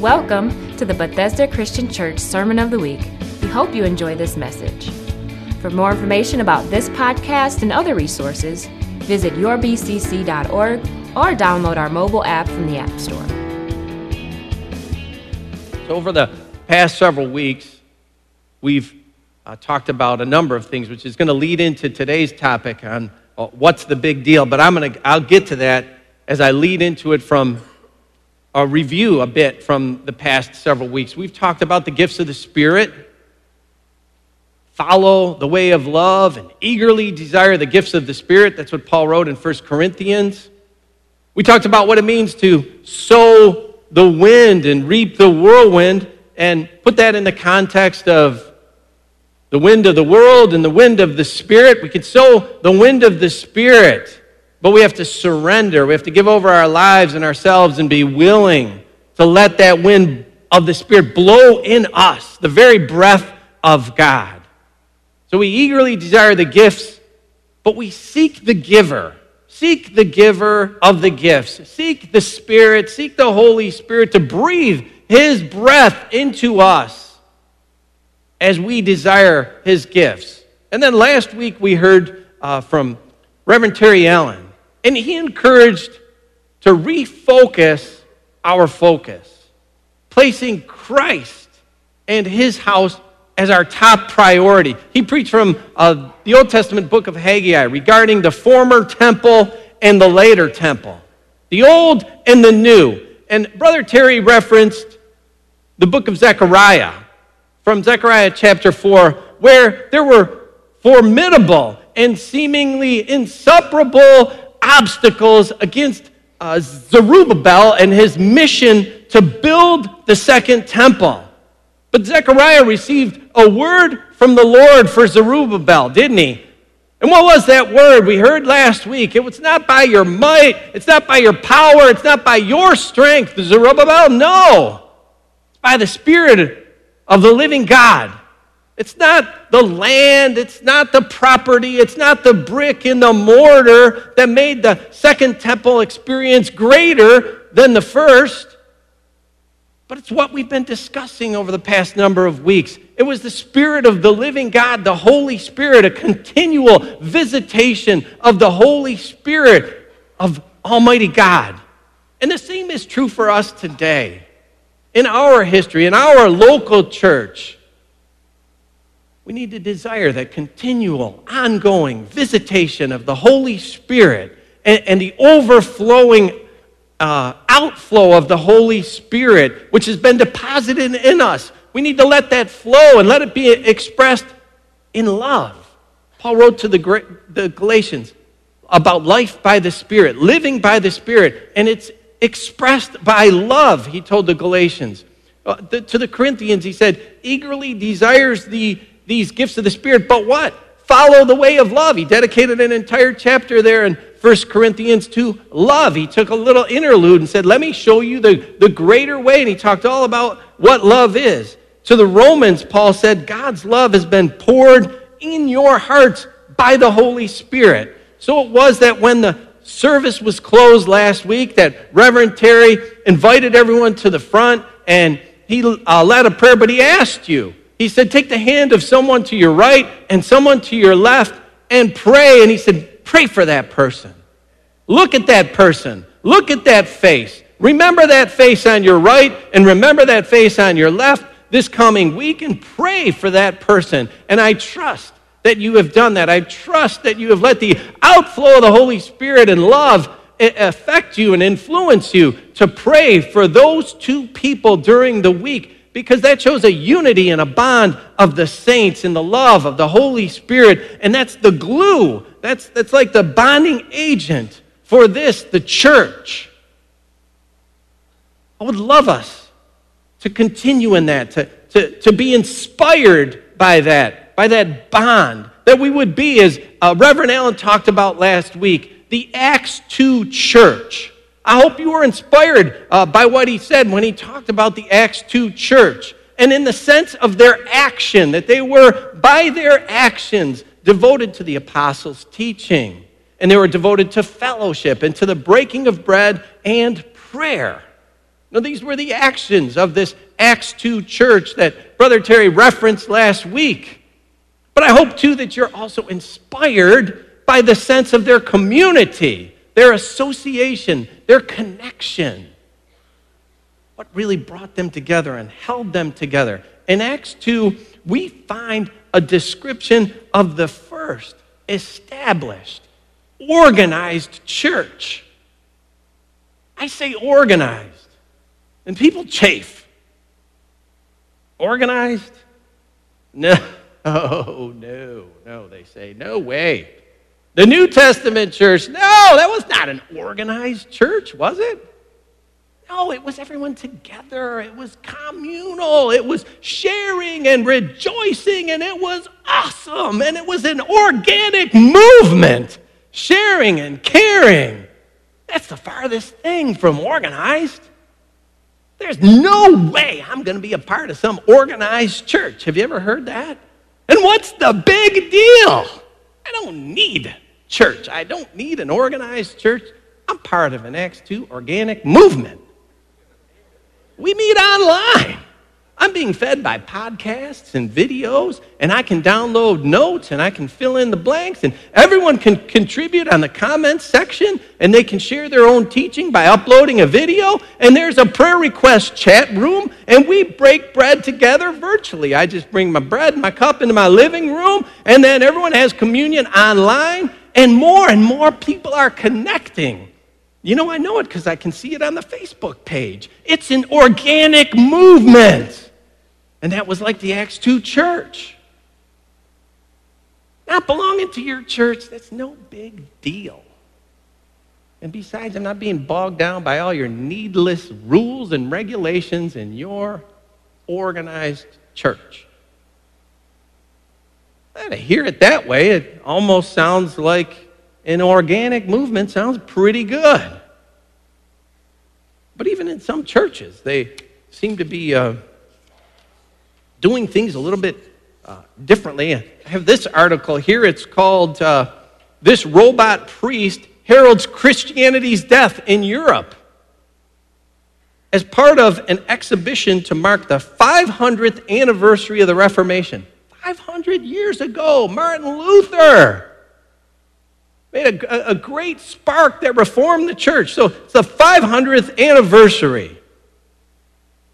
Welcome to the Bethesda Christian Church Sermon of the Week. We hope you enjoy this message. For more information about this podcast and other resources, visit yourbcc.org or download our mobile app from the App Store. So, over the past several weeks, we've uh, talked about a number of things, which is going to lead into today's topic on uh, what's the big deal. But I'm going to, I'll get to that as I lead into it from a review a bit from the past several weeks. We've talked about the gifts of the Spirit, follow the way of love, and eagerly desire the gifts of the Spirit. That's what Paul wrote in 1 Corinthians. We talked about what it means to sow the wind and reap the whirlwind, and put that in the context of the wind of the world and the wind of the Spirit. We can sow the wind of the Spirit but we have to surrender. We have to give over our lives and ourselves and be willing to let that wind of the Spirit blow in us, the very breath of God. So we eagerly desire the gifts, but we seek the giver. Seek the giver of the gifts. Seek the Spirit. Seek the Holy Spirit to breathe His breath into us as we desire His gifts. And then last week we heard uh, from Reverend Terry Allen and he encouraged to refocus our focus, placing Christ and his house as our top priority. He preached from uh, the Old Testament book of Haggai regarding the former temple and the later temple, the old and the new. And Brother Terry referenced the book of Zechariah from Zechariah chapter 4, where there were formidable and seemingly insuperable obstacles against uh, Zerubbabel and his mission to build the second temple. But Zechariah received a word from the Lord for Zerubbabel, didn't he? And what was that word we heard last week? It was not by your might, it's not by your power, it's not by your strength, Zerubbabel. No, it's by the Spirit of the living God. It's not the land, it's not the property, it's not the brick and the mortar that made the second temple experience greater than the first. But it's what we've been discussing over the past number of weeks. It was the Spirit of the living God, the Holy Spirit, a continual visitation of the Holy Spirit of Almighty God. And the same is true for us today. In our history, in our local church, we need to desire that continual, ongoing visitation of the Holy Spirit and, and the overflowing uh, outflow of the Holy Spirit, which has been deposited in us. We need to let that flow and let it be expressed in love. Paul wrote to the, the Galatians about life by the Spirit, living by the Spirit, and it's expressed by love, he told the Galatians. Uh, the, to the Corinthians, he said, eagerly desires the these gifts of the Spirit, but what? Follow the way of love. He dedicated an entire chapter there in 1 Corinthians to love. He took a little interlude and said, Let me show you the, the greater way. And he talked all about what love is. To the Romans, Paul said, God's love has been poured in your hearts by the Holy Spirit. So it was that when the service was closed last week, that Reverend Terry invited everyone to the front and he uh, led a prayer, but he asked you, he said, Take the hand of someone to your right and someone to your left and pray. And he said, Pray for that person. Look at that person. Look at that face. Remember that face on your right and remember that face on your left this coming week and pray for that person. And I trust that you have done that. I trust that you have let the outflow of the Holy Spirit and love affect you and influence you to pray for those two people during the week because that shows a unity and a bond of the saints in the love of the Holy Spirit. And that's the glue, that's, that's like the bonding agent for this, the church. I would love us to continue in that, to, to, to be inspired by that, by that bond, that we would be, as uh, Reverend Allen talked about last week, the Acts 2 church I hope you were inspired uh, by what he said when he talked about the Acts 2 church. And in the sense of their action, that they were, by their actions, devoted to the apostles' teaching. And they were devoted to fellowship and to the breaking of bread and prayer. Now, these were the actions of this Acts 2 church that Brother Terry referenced last week. But I hope too that you're also inspired by the sense of their community, their association, their connection. What really brought them together and held them together. In Acts 2, we find a description of the first established, organized church. I say organized, and people chafe. Organized? No, Oh no, no, they say, no way. The New Testament church, no, that was not an organized church, was it? No, it was everyone together. It was communal. It was sharing and rejoicing, and it was awesome. And it was an organic movement, sharing and caring. That's the farthest thing from organized. There's no way I'm going to be a part of some organized church. Have you ever heard that? And what's the big deal? I don't need church. I don't need an organized church. I'm part of an Acts 2 organic movement. We meet online. I'm being fed by podcasts and videos, and I can download notes and I can fill in the blanks, and everyone can contribute on the comments section, and they can share their own teaching by uploading a video. And there's a prayer request chat room, and we break bread together virtually. I just bring my bread and my cup into my living room, and then everyone has communion online, and more and more people are connecting. You know, I know it because I can see it on the Facebook page. It's an organic movement. And that was like the Acts 2 church. Not belonging to your church, that's no big deal. And besides, I'm not being bogged down by all your needless rules and regulations in your organized church. To hear it that way, it almost sounds like an organic movement sounds pretty good. But even in some churches, they seem to be uh, doing things a little bit uh, differently. I have this article here. It's called uh, This Robot Priest Heralds Christianity's Death in Europe. As part of an exhibition to mark the 500th anniversary of the Reformation. 500 years ago, Martin Luther made a, a, great spark that reformed the church. So it's the 500th anniversary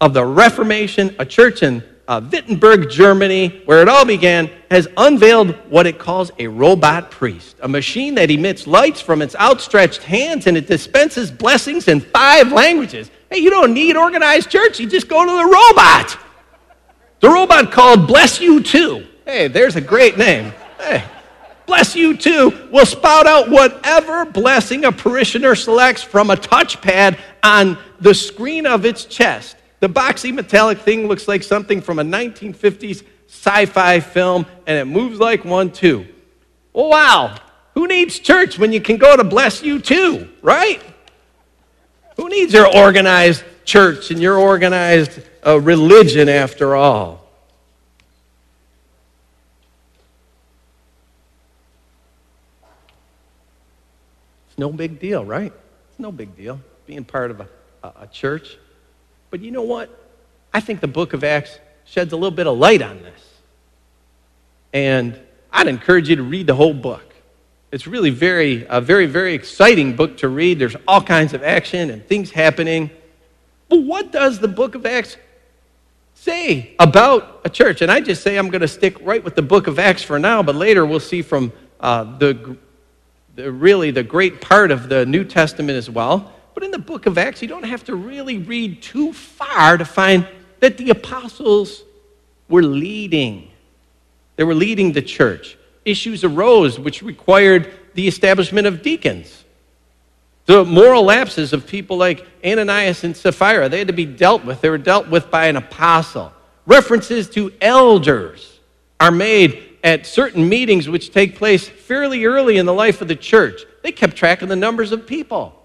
of the Reformation. A church in uh, Wittenberg, Germany, where it all began, has unveiled what it calls a robot priest, a machine that emits lights from its outstretched hands and it dispenses blessings in five languages. Hey, you don't need organized church, you just go to the robot. The robot called Bless You Too. Hey, there's a great name. Hey bless you too, will spout out whatever blessing a parishioner selects from a touchpad on the screen of its chest. The boxy metallic thing looks like something from a 1950s sci fi film, and it moves like one too. Well, wow, who needs church when you can go to bless you too, right? Who needs your organized church and your organized uh, religion after all? It's no big deal, right? It's no big deal being part of a, a, a church. But you know what? I think the book of Acts sheds a little bit of light on this. And I'd encourage you to read the whole book. It's really very, a very, very exciting book to read. There's all kinds of action and things happening. But what does the book of Acts say about a church? And I just say I'm going to stick right with the book of Acts for now, but later we'll see from uh, the the, really the great part of the New Testament as well. But in the book of Acts, you don't have to really read too far to find that the apostles were leading. They were leading the church. Issues arose which required the establishment of deacons. The moral lapses of people like Ananias and Sapphira, they had to be dealt with. They were dealt with by an apostle. References to elders are made at certain meetings which take place fairly early in the life of the church. They kept track of the numbers of people.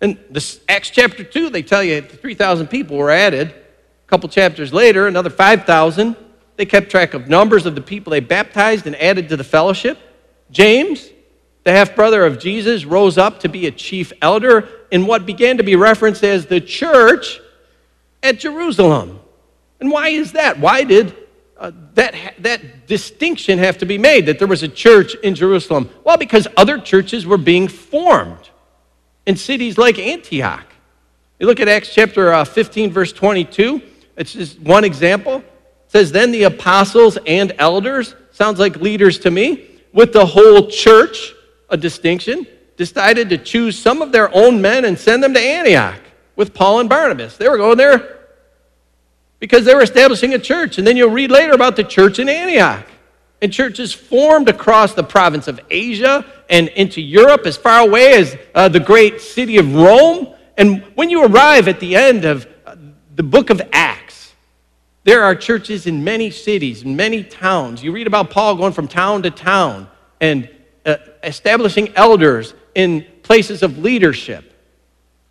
In this Acts chapter 2, they tell you 3,000 people were added. A couple chapters later, another 5,000. They kept track of numbers of the people they baptized and added to the fellowship. James, the half brother of Jesus, rose up to be a chief elder in what began to be referenced as the church at Jerusalem. And why is that? Why did uh, that, that distinction have to be made that there was a church in Jerusalem? Well, because other churches were being formed in cities like Antioch. You look at Acts chapter uh, 15, verse 22. It's just one example. It says, Then the apostles and elders, sounds like leaders to me, with the whole church, a distinction, decided to choose some of their own men and send them to Antioch with Paul and Barnabas. They were going there because they were establishing a church. And then you'll read later about the church in Antioch. And churches formed across the province of Asia and into Europe as far away as uh, the great city of Rome. And when you arrive at the end of uh, the book of Acts, there are churches in many cities, in many towns. You read about Paul going from town to town and establishing elders in places of leadership.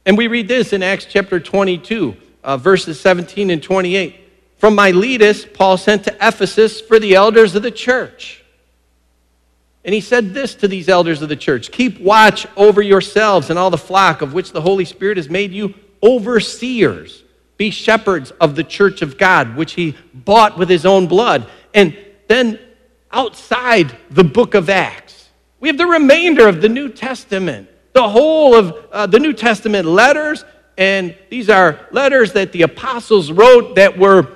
And we read this in Acts chapter 22 uh, verses 17 and 28. From Miletus, Paul sent to Ephesus for the elders of the church. And he said this to these elders of the church Keep watch over yourselves and all the flock of which the Holy Spirit has made you overseers. Be shepherds of the church of God, which he bought with his own blood. And then outside the book of Acts, we have the remainder of the New Testament, the whole of uh, the New Testament letters and these are letters that the apostles wrote that were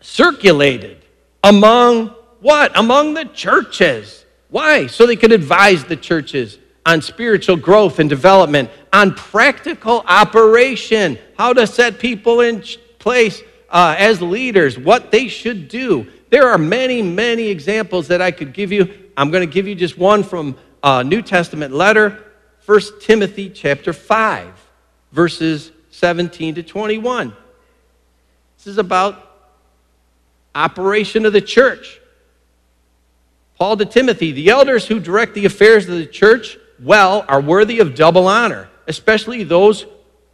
circulated among what? Among the churches. Why? So they could advise the churches on spiritual growth and development, on practical operation, how to set people in place uh, as leaders, what they should do. There are many, many examples that I could give you. I'm going to give you just one from a New Testament letter, 1 Timothy chapter 5 verses 17 to 21. This is about operation of the church. Paul to Timothy, the elders who direct the affairs of the church well are worthy of double honor, especially those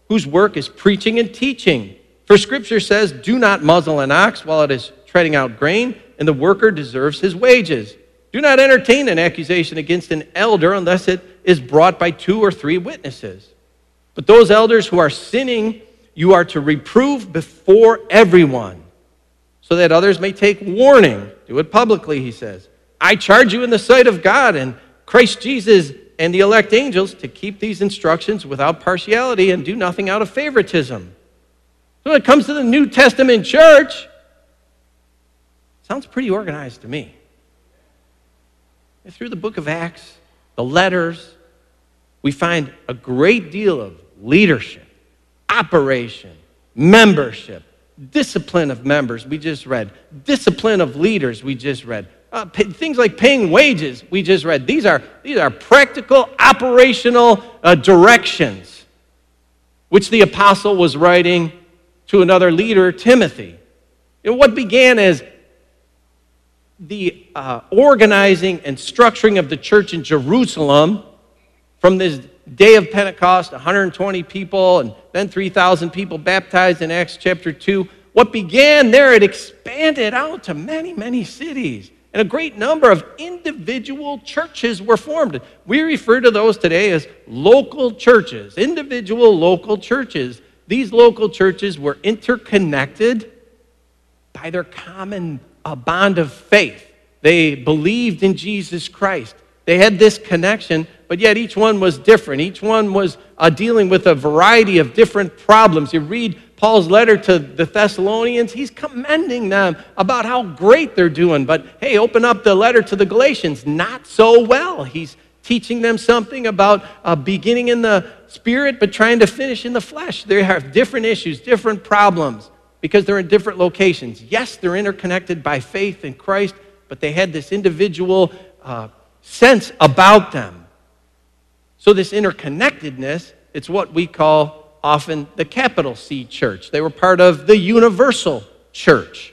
whose work is preaching and teaching. For scripture says, Do not muzzle an ox while it is treading out grain, and the worker deserves his wages. Do not entertain an accusation against an elder unless it is brought by two or three witnesses. But those elders who are sinning, you are to reprove before everyone, so that others may take warning. Do it publicly, he says. I charge you in the sight of God and Christ Jesus and the elect angels to keep these instructions without partiality and do nothing out of favoritism. So when it comes to the New Testament church, sounds pretty organized to me. Through the book of Acts, the letters, we find a great deal of leadership, operation, membership, discipline of members, we just read, discipline of leaders, we just read. Uh, things like paying wages, we just read. These are, these are practical, operational uh, directions, which the apostle was writing to another leader, Timothy. Know, what began as the uh, organizing and structuring of the church in Jerusalem from this day of Pentecost, 120 people, and then 3,000 people baptized in Acts chapter 2. What began there, it expanded out to many, many cities. And a great number of individual churches were formed. We refer to those today as local churches, individual local churches. These local churches were interconnected by their common uh, bond of faith. They believed in Jesus Christ. They had this connection, but yet each one was different. Each one was uh, dealing with a variety of different problems. You read Paul's letter to the Thessalonians, he's commending them about how great they're doing. But hey, open up the letter to the Galatians, not so well. He's teaching them something about uh, beginning in the spirit, but trying to finish in the flesh. They have different issues, different problems, because they're in different locations. Yes, they're interconnected by faith in Christ, but they had this individual uh, sense about them. So, this interconnectedness, it's what we call often the capital C church. They were part of the universal church.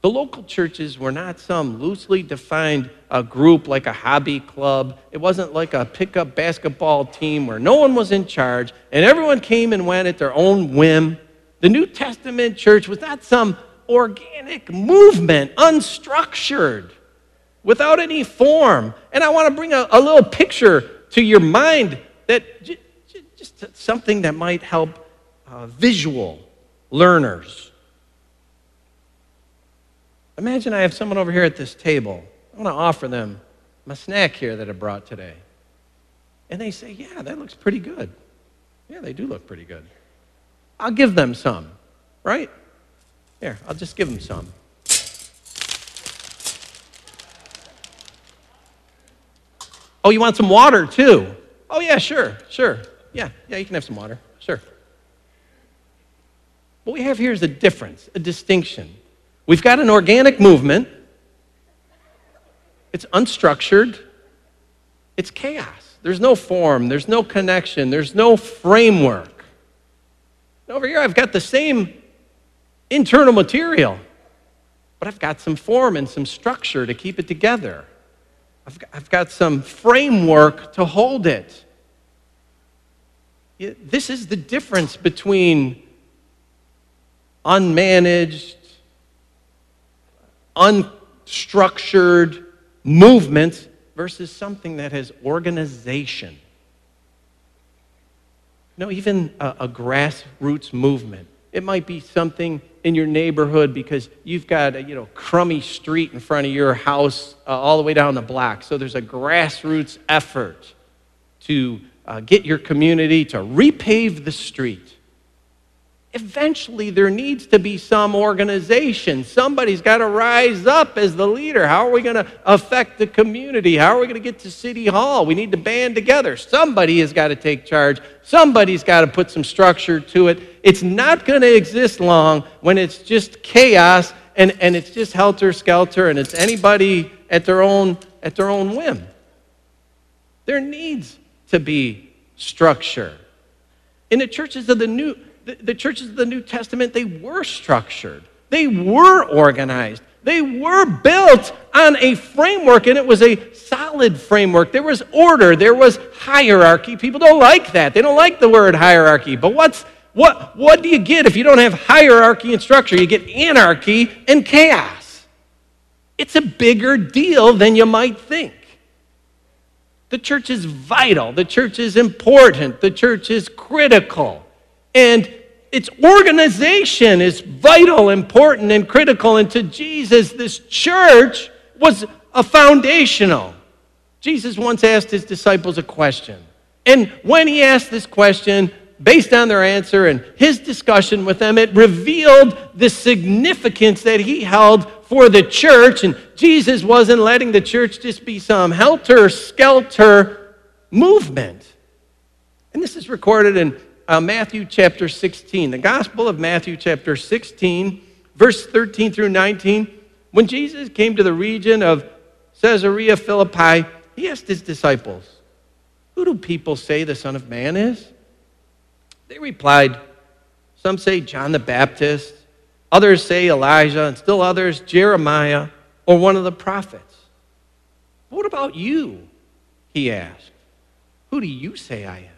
The local churches were not some loosely defined uh, group like a hobby club. It wasn't like a pickup basketball team where no one was in charge and everyone came and went at their own whim. The New Testament church was not some organic movement, unstructured without any form. And I want to bring a, a little picture to your mind that j- j- just something that might help uh, visual learners. Imagine I have someone over here at this table. I want to offer them my snack here that I brought today. And they say, Yeah, that looks pretty good. Yeah, they do look pretty good. I'll give them some, right? Here, I'll just give them some. Oh, you want some water too? Oh, yeah, sure, sure. Yeah, yeah, you can have some water. Sure. What we have here is a difference, a distinction. We've got an organic movement, it's unstructured, it's chaos. There's no form, there's no connection, there's no framework. Over here, I've got the same internal material, but I've got some form and some structure to keep it together. I've got, I've got some framework to hold it. This is the difference between unmanaged, unstructured movements versus something that has organization. No, even a, a grassroots movement. It might be something in your neighborhood because you've got a you know crummy street in front of your house uh, all the way down the block. So there's a grassroots effort to uh, get your community to repave the street. Eventually, there needs to be some organization. Somebody's got to rise up as the leader. How are we going to affect the community? How are we going to get to City Hall? We need to band together. Somebody has got to take charge. Somebody's got to put some structure to it. It's not going to exist long when it's just chaos and, and it's just helter skelter and it's anybody at their own, at their own whim. There needs to be structure. In the churches of the New, the, the churches of the New Testament, they were structured, they were organized, they were built on a framework, and it was a solid framework. There was order, there was hierarchy. People don't like that. They don't like the word hierarchy. But what's what, what do you get if you don't have hierarchy and structure? You get anarchy and chaos. It's a bigger deal than you might think. The church is vital. The church is important. The church is critical. And its organization is vital, important, and critical. And to Jesus, this church was a foundational. Jesus once asked his disciples a question. And when he asked this question, based on their answer and his discussion with them, it revealed the significance that he held for the church. And Jesus wasn't letting the church just be some helter skelter movement. And this is recorded in uh, Matthew chapter 16, the Gospel of Matthew chapter 16, verse 13 through 19. When Jesus came to the region of Caesarea Philippi, he asked his disciples, Who do people say the Son of Man is? They replied, Some say John the Baptist Others say Elijah, and still others Jeremiah or one of the prophets. What about you? He asked. Who do you say I am?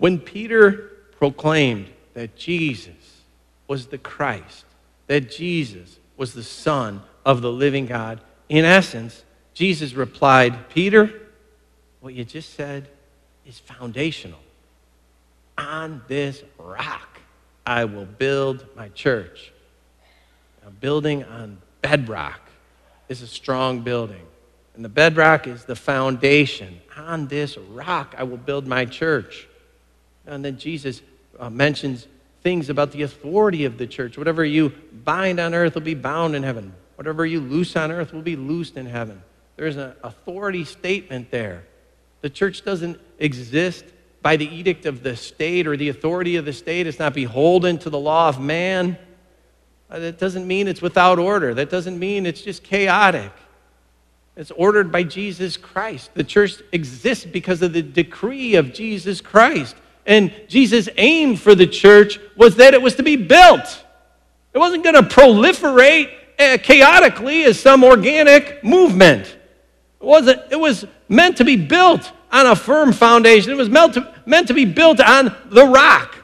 When Peter proclaimed that Jesus was the Christ, that Jesus was the Son of the living God, in essence, Jesus replied, Peter, what you just said is foundational. On this rock I will build my church. A building on bedrock is a strong building. And the bedrock is the foundation. On this rock I will build my church. And then Jesus uh, mentions things about the authority of the church. Whatever you bind on earth will be bound in heaven. Whatever you loose on earth will be loosed in heaven. There's an authority statement there. The church doesn't exist by the edict of the state or the authority of the state. It's not beholden to the law of man. Uh, that doesn't mean it's without order. That doesn't mean it's just chaotic. It's ordered by Jesus Christ. The church exists because of the decree of Jesus Christ. And Jesus' aim for the church was that it was to be built. It wasn't going to proliferate uh, chaotically as some organic movement. It, wasn't, it was meant to be built on a firm foundation. It was meant to, meant to be built on the rock.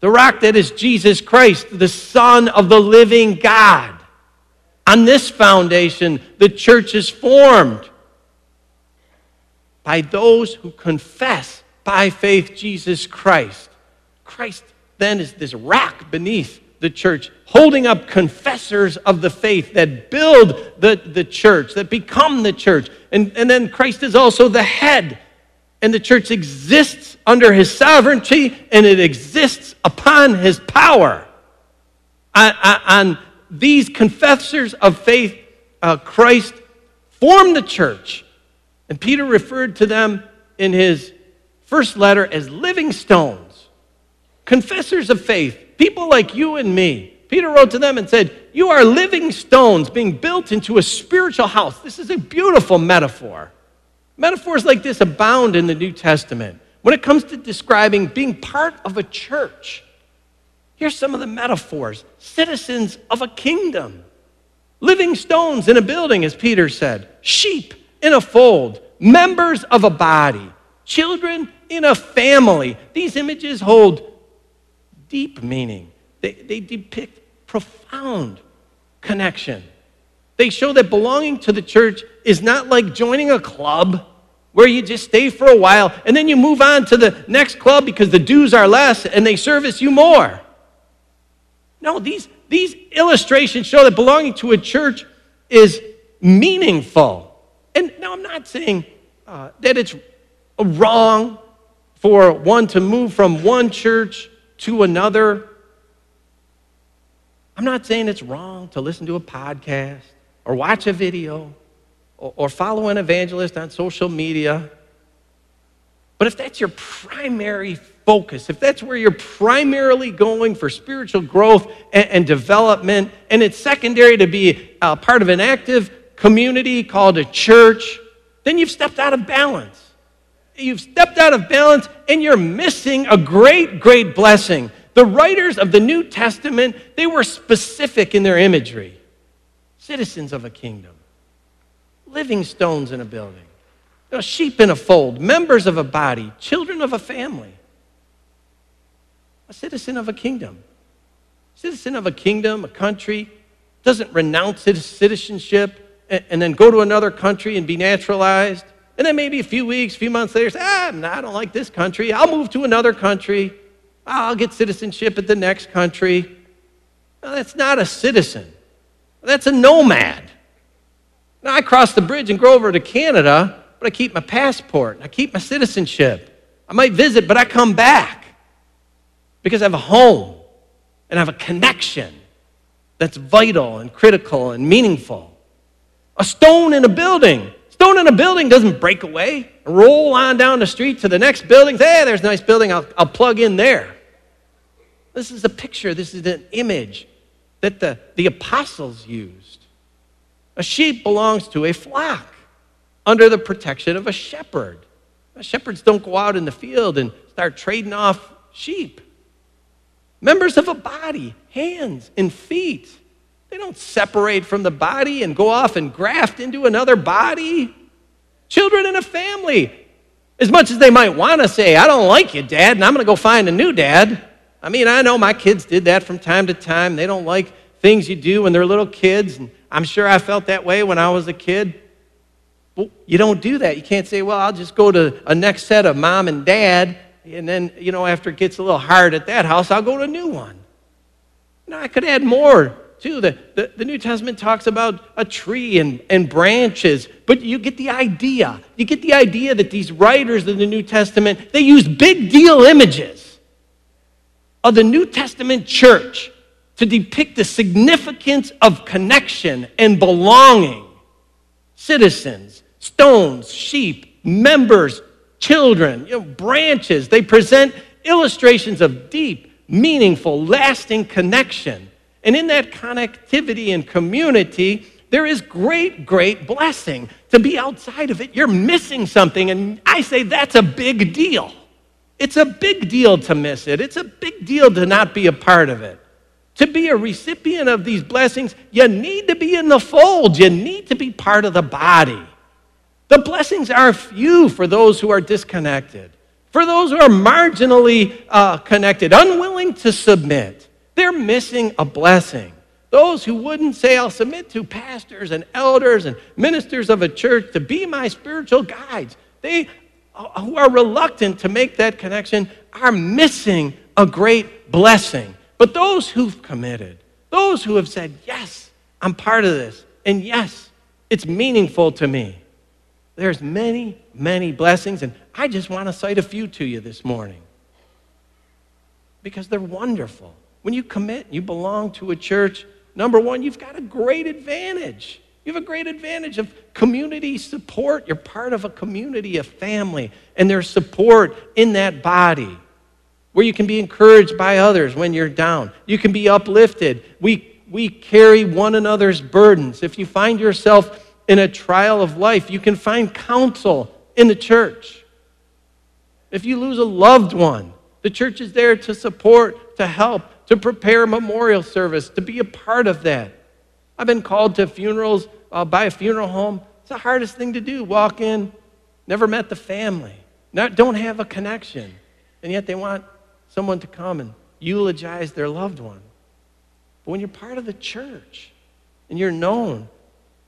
The rock that is Jesus Christ, the Son of the living God. On this foundation, the church is formed by those who confess by faith Jesus Christ. Christ then is this rock beneath the church, holding up confessors of the faith that build the, the church, that become the church. And, and then Christ is also the head. And the church exists under his sovereignty and it exists upon his power. On, on these confessors of faith, uh, Christ formed the church. And Peter referred to them in his first letter as living stones, confessors of faith people like you and me. Peter wrote to them and said, You are living stones being built into a spiritual house. This is a beautiful metaphor. Metaphors like this abound in the New Testament when it comes to describing being part of a church. Here's some of the metaphors citizens of a kingdom, living stones in a building, as Peter said, sheep in a fold, members of a body, children in a family. These images hold deep meaning. They, they depict profound connection. They show that belonging to the church is not like joining a club where you just stay for a while and then you move on to the next club because the dues are less and they service you more. No, these, these illustrations show that belonging to a church is meaningful. And now I'm not saying uh, that it's wrong for one to move from one church to another. I'm not saying it's wrong to listen to a podcast or watch a video or, or follow an evangelist on social media. But if that's your primary focus, if that's where you're primarily going for spiritual growth and, and development, and it's secondary to be part of an active community called a church, then you've stepped out of balance. You've stepped out of balance and you're missing a great, great blessing. The writers of the New Testament, they were specific in their imagery. Citizens of a kingdom, living stones in a building, you know, sheep in a fold, members of a body, children of a family. A citizen of a kingdom. Citizen of a kingdom, a country, doesn't renounce its citizenship and, and then go to another country and be naturalized and then maybe a few weeks, a few months later, say, ah, I don't like this country. I'll move to another country. I'll get citizenship at the next country. That's not a citizen. That's a nomad. Now, I cross the bridge and go over to Canada, but I keep my passport. I keep my citizenship. I might visit, but I come back because I have a home and I have a connection that's vital and critical and meaningful. A stone in a building Stone in a building doesn't break away, roll on down the street to the next building. Hey, there's a nice building, I'll, I'll plug in there. This is a picture, this is an image that the, the apostles used. A sheep belongs to a flock under the protection of a shepherd. Shepherds don't go out in the field and start trading off sheep. Members of a body, hands and feet they don't separate from the body and go off and graft into another body. Children in a family, as much as they might want to say, I don't like you, Dad, and I'm going to go find a new dad. I mean, I know my kids did that from time to time. They don't like things you do when they're little kids, and I'm sure I felt that way when I was a kid. You don't do that. You can't say, well, I'll just go to a next set of mom and dad, and then, you know, after it gets a little hard at that house, I'll go to a new one. No, I could add more too. The, the, the, New Testament talks about a tree and, and branches, but you get the idea. You get the idea that these writers of the New Testament, they use big deal images of the New Testament church to depict the significance of connection and belonging. Citizens, stones, sheep, members, children, you know, branches. They present illustrations of deep, meaningful, lasting connection and in that connectivity and community, there is great, great blessing. To be outside of it, you're missing something. And I say that's a big deal. it's a big deal to miss it. It's a big deal to not be a part of it. To be a recipient of these blessings, you need to be in the fold. You need to be part of the body. The blessings are few for those who are disconnected, for those who are marginally uh, connected, unwilling to submit. They're missing a blessing. Those who wouldn't say, I'll submit to pastors and elders and ministers of a church to be my spiritual guides, they who are reluctant to make that connection are missing a great blessing. But those who've committed, those who have said, Yes, I'm part of this, and yes, it's meaningful to me, there's many, many blessings, and I just want to cite a few to you this morning because they're wonderful. When you commit, you belong to a church, number one, you've got a great advantage. You have a great advantage of community support. You're part of a community, a family, and there's support in that body where you can be encouraged by others when you're down. You can be uplifted. We, we carry one another's burdens. If you find yourself in a trial of life, you can find counsel in the church. If you lose a loved one, the church is there to support, to help, to prepare memorial service, to be a part of that. I've been called to funerals uh, by a funeral home. It's the hardest thing to do. Walk in, never met the family, not, don't have a connection, and yet they want someone to come and eulogize their loved one. But when you're part of the church and you're known,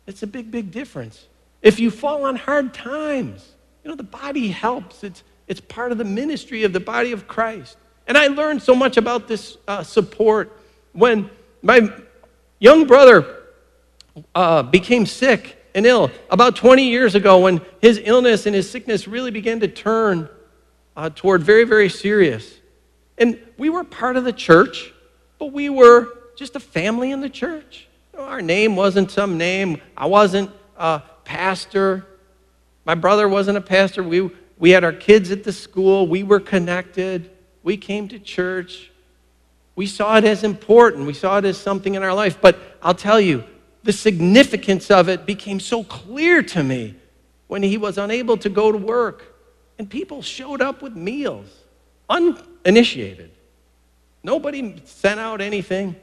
it's a big, big difference. If you fall on hard times, you know, the body helps. It's, it's part of the ministry of the body of Christ. And I learned so much about this uh, support when my young brother uh, became sick and ill about 20 years ago when his illness and his sickness really began to turn uh, toward very, very serious. And we were part of the church, but we were just a family in the church. You know, our name wasn't some name. I wasn't a pastor. My brother wasn't a pastor. We, we had our kids at the school. We were connected. We came to church. We saw it as important. We saw it as something in our life. But I'll tell you, the significance of it became so clear to me when he was unable to go to work. And people showed up with meals, uninitiated. Nobody sent out anything.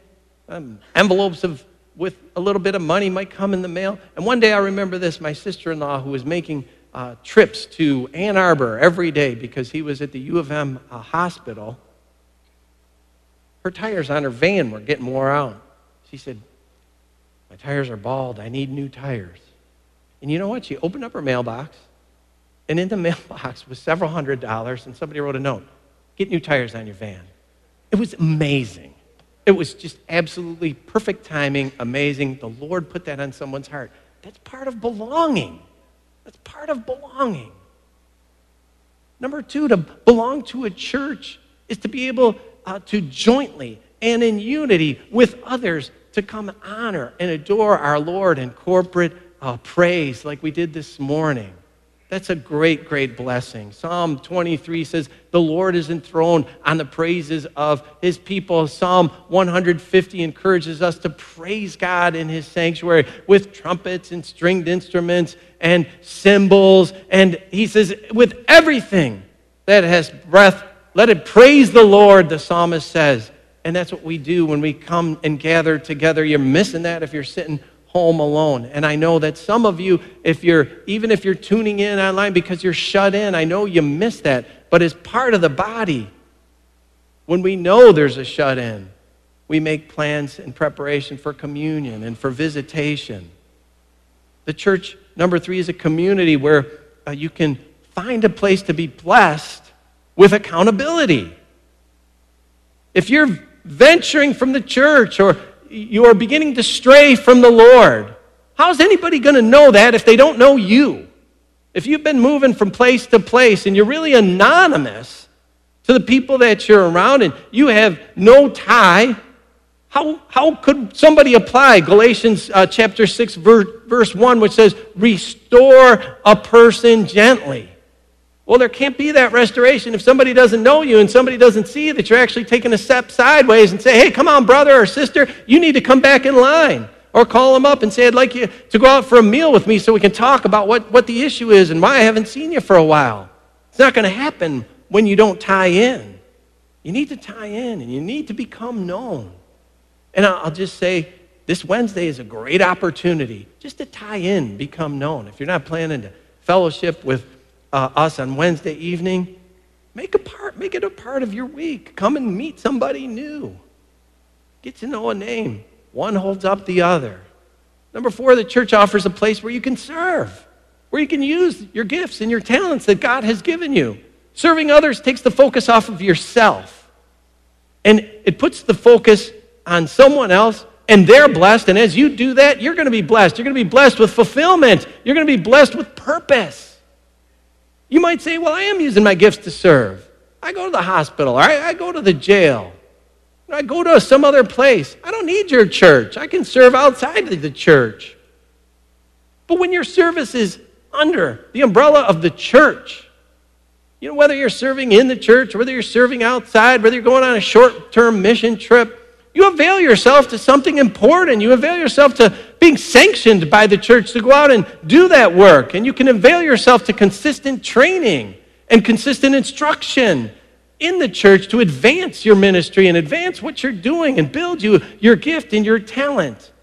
Um, envelopes of with a little bit of money might come in the mail. And one day I remember this my sister in law, who was making uh, trips to Ann Arbor every day because he was at the U of M uh, hospital, her tires on her van were getting wore out. She said, My tires are bald. I need new tires. And you know what? She opened up her mailbox, and in the mailbox was several hundred dollars, and somebody wrote a note Get new tires on your van. It was amazing. It was just absolutely perfect timing, amazing. The Lord put that on someone's heart. That's part of belonging. That's part of belonging. Number two, to belong to a church is to be able uh, to jointly and in unity with others to come honor and adore our Lord in corporate uh, praise like we did this morning. That's a great, great blessing. Psalm 23 says, The Lord is enthroned on the praises of his people. Psalm 150 encourages us to praise God in his sanctuary with trumpets and stringed instruments and cymbals. And he says, With everything that has breath, let it praise the Lord, the psalmist says. And that's what we do when we come and gather together. You're missing that if you're sitting home alone. And I know that some of you, if you're, even if you're tuning in online because you're shut in, I know you miss that. But as part of the body, when we know there's a shut in, we make plans in preparation for communion and for visitation. The church, number three, is a community where uh, you can find a place to be blessed with accountability. If you're venturing from the church or you are beginning to stray from the Lord. How's anybody going to know that if they don't know you? If you've been moving from place to place and you're really anonymous to the people that you're around and you have no tie, how, how could somebody apply Galatians uh, chapter 6, verse, verse 1, which says, Restore a person gently? Well, there can't be that restoration if somebody doesn't know you and somebody doesn't see that you're actually taking a step sideways and say, hey, come on, brother or sister, you need to come back in line. Or call them up and say, I'd like you to go out for a meal with me so we can talk about what, what the issue is and why I haven't seen you for a while. It's not going to happen when you don't tie in. You need to tie in and you need to become known. And I'll just say, this Wednesday is a great opportunity just to tie in, become known. If you're not planning to fellowship with uh, us on Wednesday evening, make a part, make it a part of your week. Come and meet somebody new. Get to know a name. One holds up the other. Number four, the church offers a place where you can serve, where you can use your gifts and your talents that God has given you. Serving others takes the focus off of yourself, and it puts the focus on someone else, and they're blessed. And as you do that, you're going to be blessed. You're going to be blessed with fulfillment, you're going to be blessed with purpose. You might say, Well, I am using my gifts to serve. I go to the hospital, I, I go to the jail. I go to some other place. I don't need your church. I can serve outside of the church. But when your service is under the umbrella of the church, you know, whether you're serving in the church, whether you're serving outside, whether you're going on a short term mission trip, you avail yourself to something important. You avail yourself to being sanctioned by the church to go out and do that work. And you can avail yourself to consistent training and consistent instruction in the church to advance your ministry and advance what you're doing and build you your gift and your talent.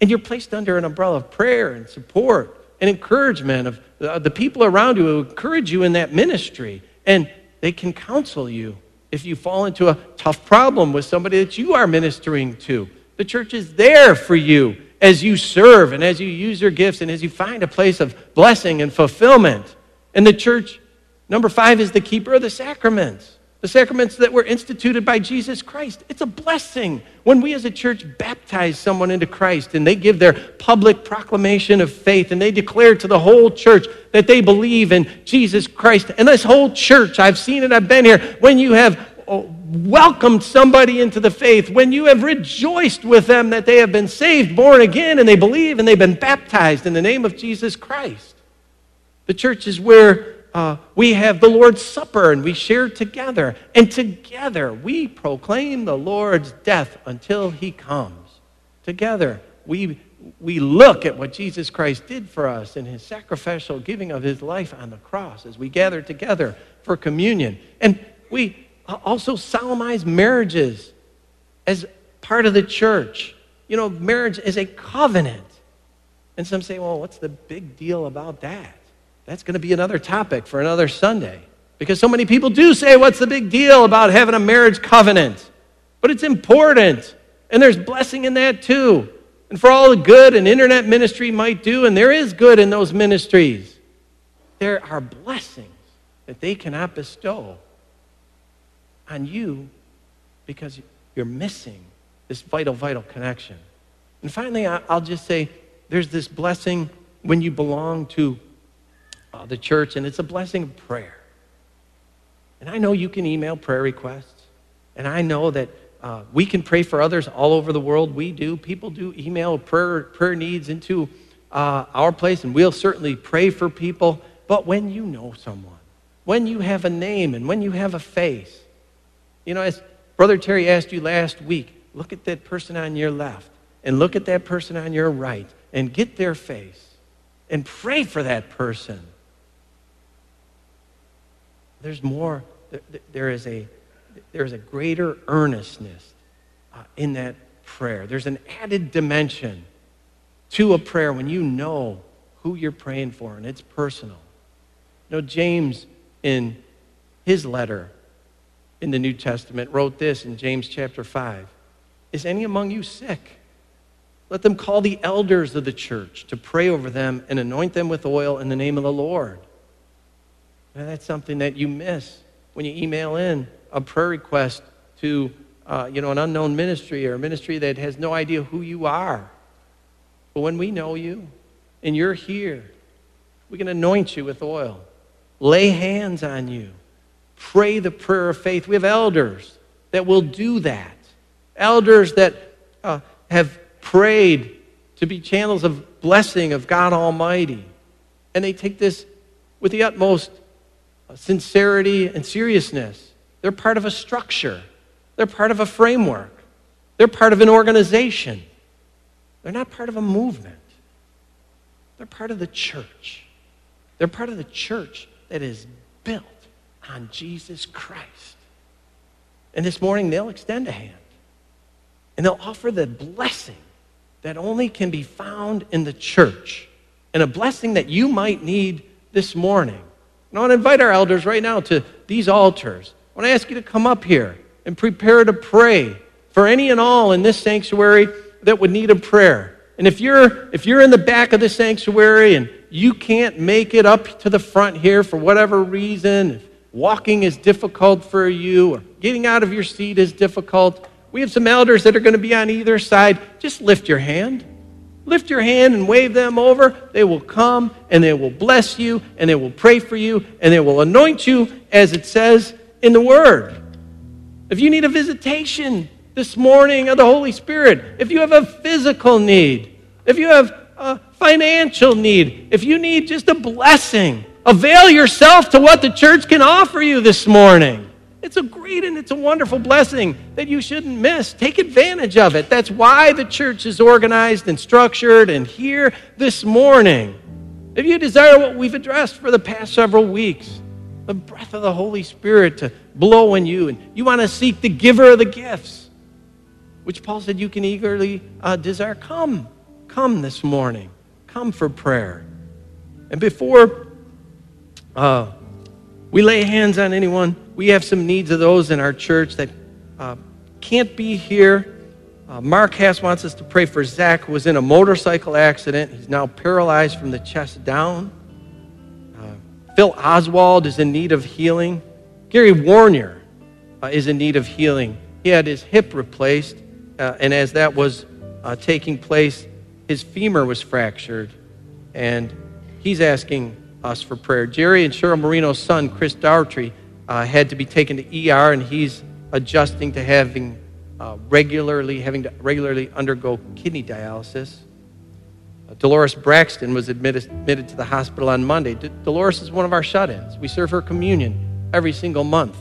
And you're placed under an umbrella of prayer and support and encouragement of the, the people around you who encourage you in that ministry. And they can counsel you if you fall into a tough problem with somebody that you are ministering to. The church is there for you as you serve and as you use your gifts and as you find a place of blessing and fulfillment. And the church, number five, is the keeper of the sacraments the sacraments that were instituted by Jesus Christ. It's a blessing when we as a church baptize someone into Christ and they give their public proclamation of faith and they declare to the whole church that they believe in Jesus Christ. And this whole church, I've seen it, I've been here, when you have welcomed somebody into the faith, when you have rejoiced with them that they have been saved, born again, and they believe and they've been baptized in the name of Jesus Christ. The church is where uh, we have the Lord's Supper and we share together. And together we proclaim the Lord's death until he comes. Together we, we look at what Jesus Christ did for us in his sacrificial giving of his life on the cross as we gather together for communion. And we Uh, also solemnize marriages as part of the church. You know, marriage is a covenant. And some say, well, what's the big deal about that? That's going to be another topic for another Sunday. Because so many people do say, What's the big deal about having a marriage covenant? But it's important. And there's blessing in that too. And for all the good an internet ministry might do, and there is good in those ministries, there are blessings that they cannot bestow on you because you're missing this vital, vital connection. And finally, I'll just say there's this blessing when you belong to uh, the church, and it's a blessing of prayer. And I know you can email prayer requests, and I know that uh, we can pray for others all over the world. We do. People do email prayer, prayer needs into uh, our place, and we'll certainly pray for people. But when you know someone, when you have a name, and when you have a face, you know, as Brother Terry asked you last week, look at that person on your left and look at that person on your right and get their face and pray for that person there's more, there is a, there is a greater earnestness uh, in that prayer. There's an added dimension to a prayer when you know who you're praying for and it's personal. You know, James, in his letter in the New Testament, wrote this in James chapter 5 Is any among you sick? Let them call the elders of the church to pray over them and anoint them with oil in the name of the Lord. And that's something that you miss when you email in a prayer request to uh, you know, an unknown ministry or a ministry that has no idea who you are. But when we know you and you're here, we can anoint you with oil, lay hands on you, pray the prayer of faith. We have elders that will do that, elders that uh, have prayed to be channels of blessing of God Almighty. And they take this with the utmost sincerity and seriousness. They're part of a structure, they're part of a framework, they're part of an organization. They're not part of a movement, they're part of the church. They're part of the church that is built on Jesus Christ. And this morning, they'll extend a hand and they'll offer the blessing that only can be found in the church and a blessing that you might need this morning. And I want to invite our elders right now to these altars. I want to ask you to come up here and prepare to pray for any and all in this sanctuary that would need a prayer. And if you're if you're in the back of the sanctuary and you can't make it up to the front here for whatever reason, walking is difficult for you or getting out of your seat is difficult, we have some elders that are going to be on either side. Just lift your hand. Lift your hand and wave them over. They will come and they will bless you and they will pray for you and they will anoint you as it says in the Word. If you need a visitation this morning of the Holy Spirit, if you have a physical need, if you have a financial need, if you need just a blessing, avail yourself to what the church can offer you this morning. It's a great and it's a wonderful blessing that you shouldn't miss. Take advantage of it. That's why the church is organized and structured and here this morning. If you desire what we've addressed for the past several weeks, the breath of the Holy Spirit to blow in you, and you want to seek the giver of the gifts, which Paul said you can eagerly uh, desire. Come, come this morning. Come for prayer. And before uh, we lay hands on anyone, we have some needs of those in our church that uh, can't be here. Uh, Mark Hass wants us to pray for Zach, who was in a motorcycle accident. He's now paralyzed from the chest down. Phil Oswald is in need of healing. Gary Warner uh, is in need of healing. He had his hip replaced, uh, and as that was uh, taking place, his femur was fractured, and he's asking us for prayer. Jerry and Cheryl Marino's son, Chris Daughtry, uh, had to be taken to ER, and he's adjusting to having uh, regularly having to regularly undergo kidney dialysis. Dolores Braxton was admitted, admitted to the hospital on Monday. D- Dolores is one of our shut ins. We serve her communion every single month.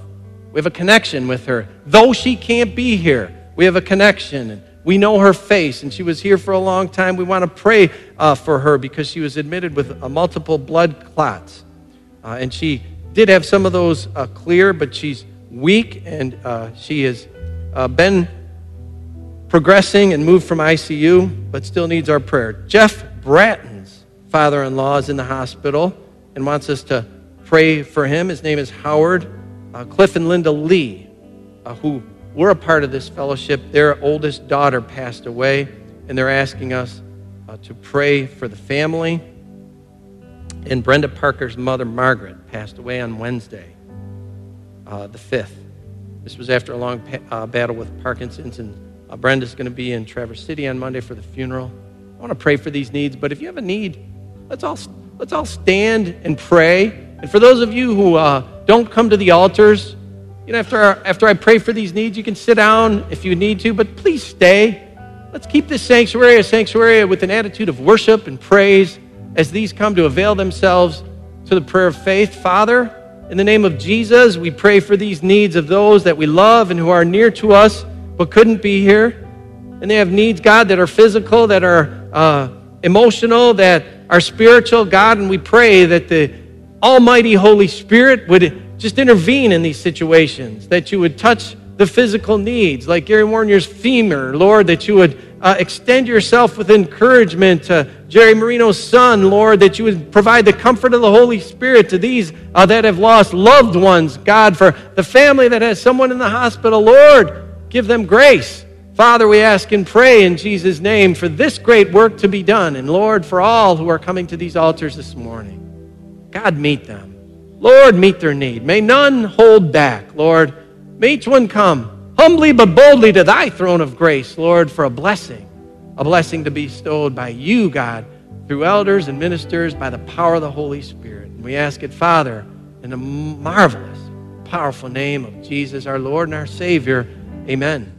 We have a connection with her. Though she can't be here, we have a connection. We know her face, and she was here for a long time. We want to pray uh, for her because she was admitted with uh, multiple blood clots. Uh, and she did have some of those uh, clear, but she's weak, and uh, she has uh, been progressing and moved from ICU, but still needs our prayer. Jeff Bratton's father in law is in the hospital and wants us to pray for him. His name is Howard. Cliff and Linda Lee, who were a part of this fellowship, their oldest daughter passed away, and they're asking us uh, to pray for the family. And Brenda Parker's mother, Margaret, passed away on Wednesday, uh, the 5th. This was after a long pa- uh, battle with Parkinson's and uh, Brenda's going to be in Traverse City on Monday for the funeral. I want to pray for these needs, but if you have a need, let's all, let's all stand and pray. And for those of you who uh, don't come to the altars, you know, after, our, after I pray for these needs, you can sit down if you need to, but please stay. Let's keep this sanctuary a sanctuary with an attitude of worship and praise as these come to avail themselves to the prayer of faith. Father, in the name of Jesus, we pray for these needs of those that we love and who are near to us but couldn't be here. And they have needs, God, that are physical, that are uh, emotional, that are spiritual, God. And we pray that the Almighty Holy Spirit would just intervene in these situations, that you would touch the physical needs, like Gary Warner's femur, Lord, that you would uh, extend yourself with encouragement to Jerry Marino's son, Lord, that you would provide the comfort of the Holy Spirit to these uh, that have lost loved ones, God, for the family that has someone in the hospital, Lord. Give them grace. Father, we ask and pray in Jesus' name for this great work to be done. And Lord, for all who are coming to these altars this morning, God, meet them. Lord, meet their need. May none hold back, Lord. May each one come humbly but boldly to thy throne of grace, Lord, for a blessing, a blessing to be bestowed by you, God, through elders and ministers by the power of the Holy Spirit. And we ask it, Father, in the marvelous, powerful name of Jesus, our Lord and our Savior. Amen.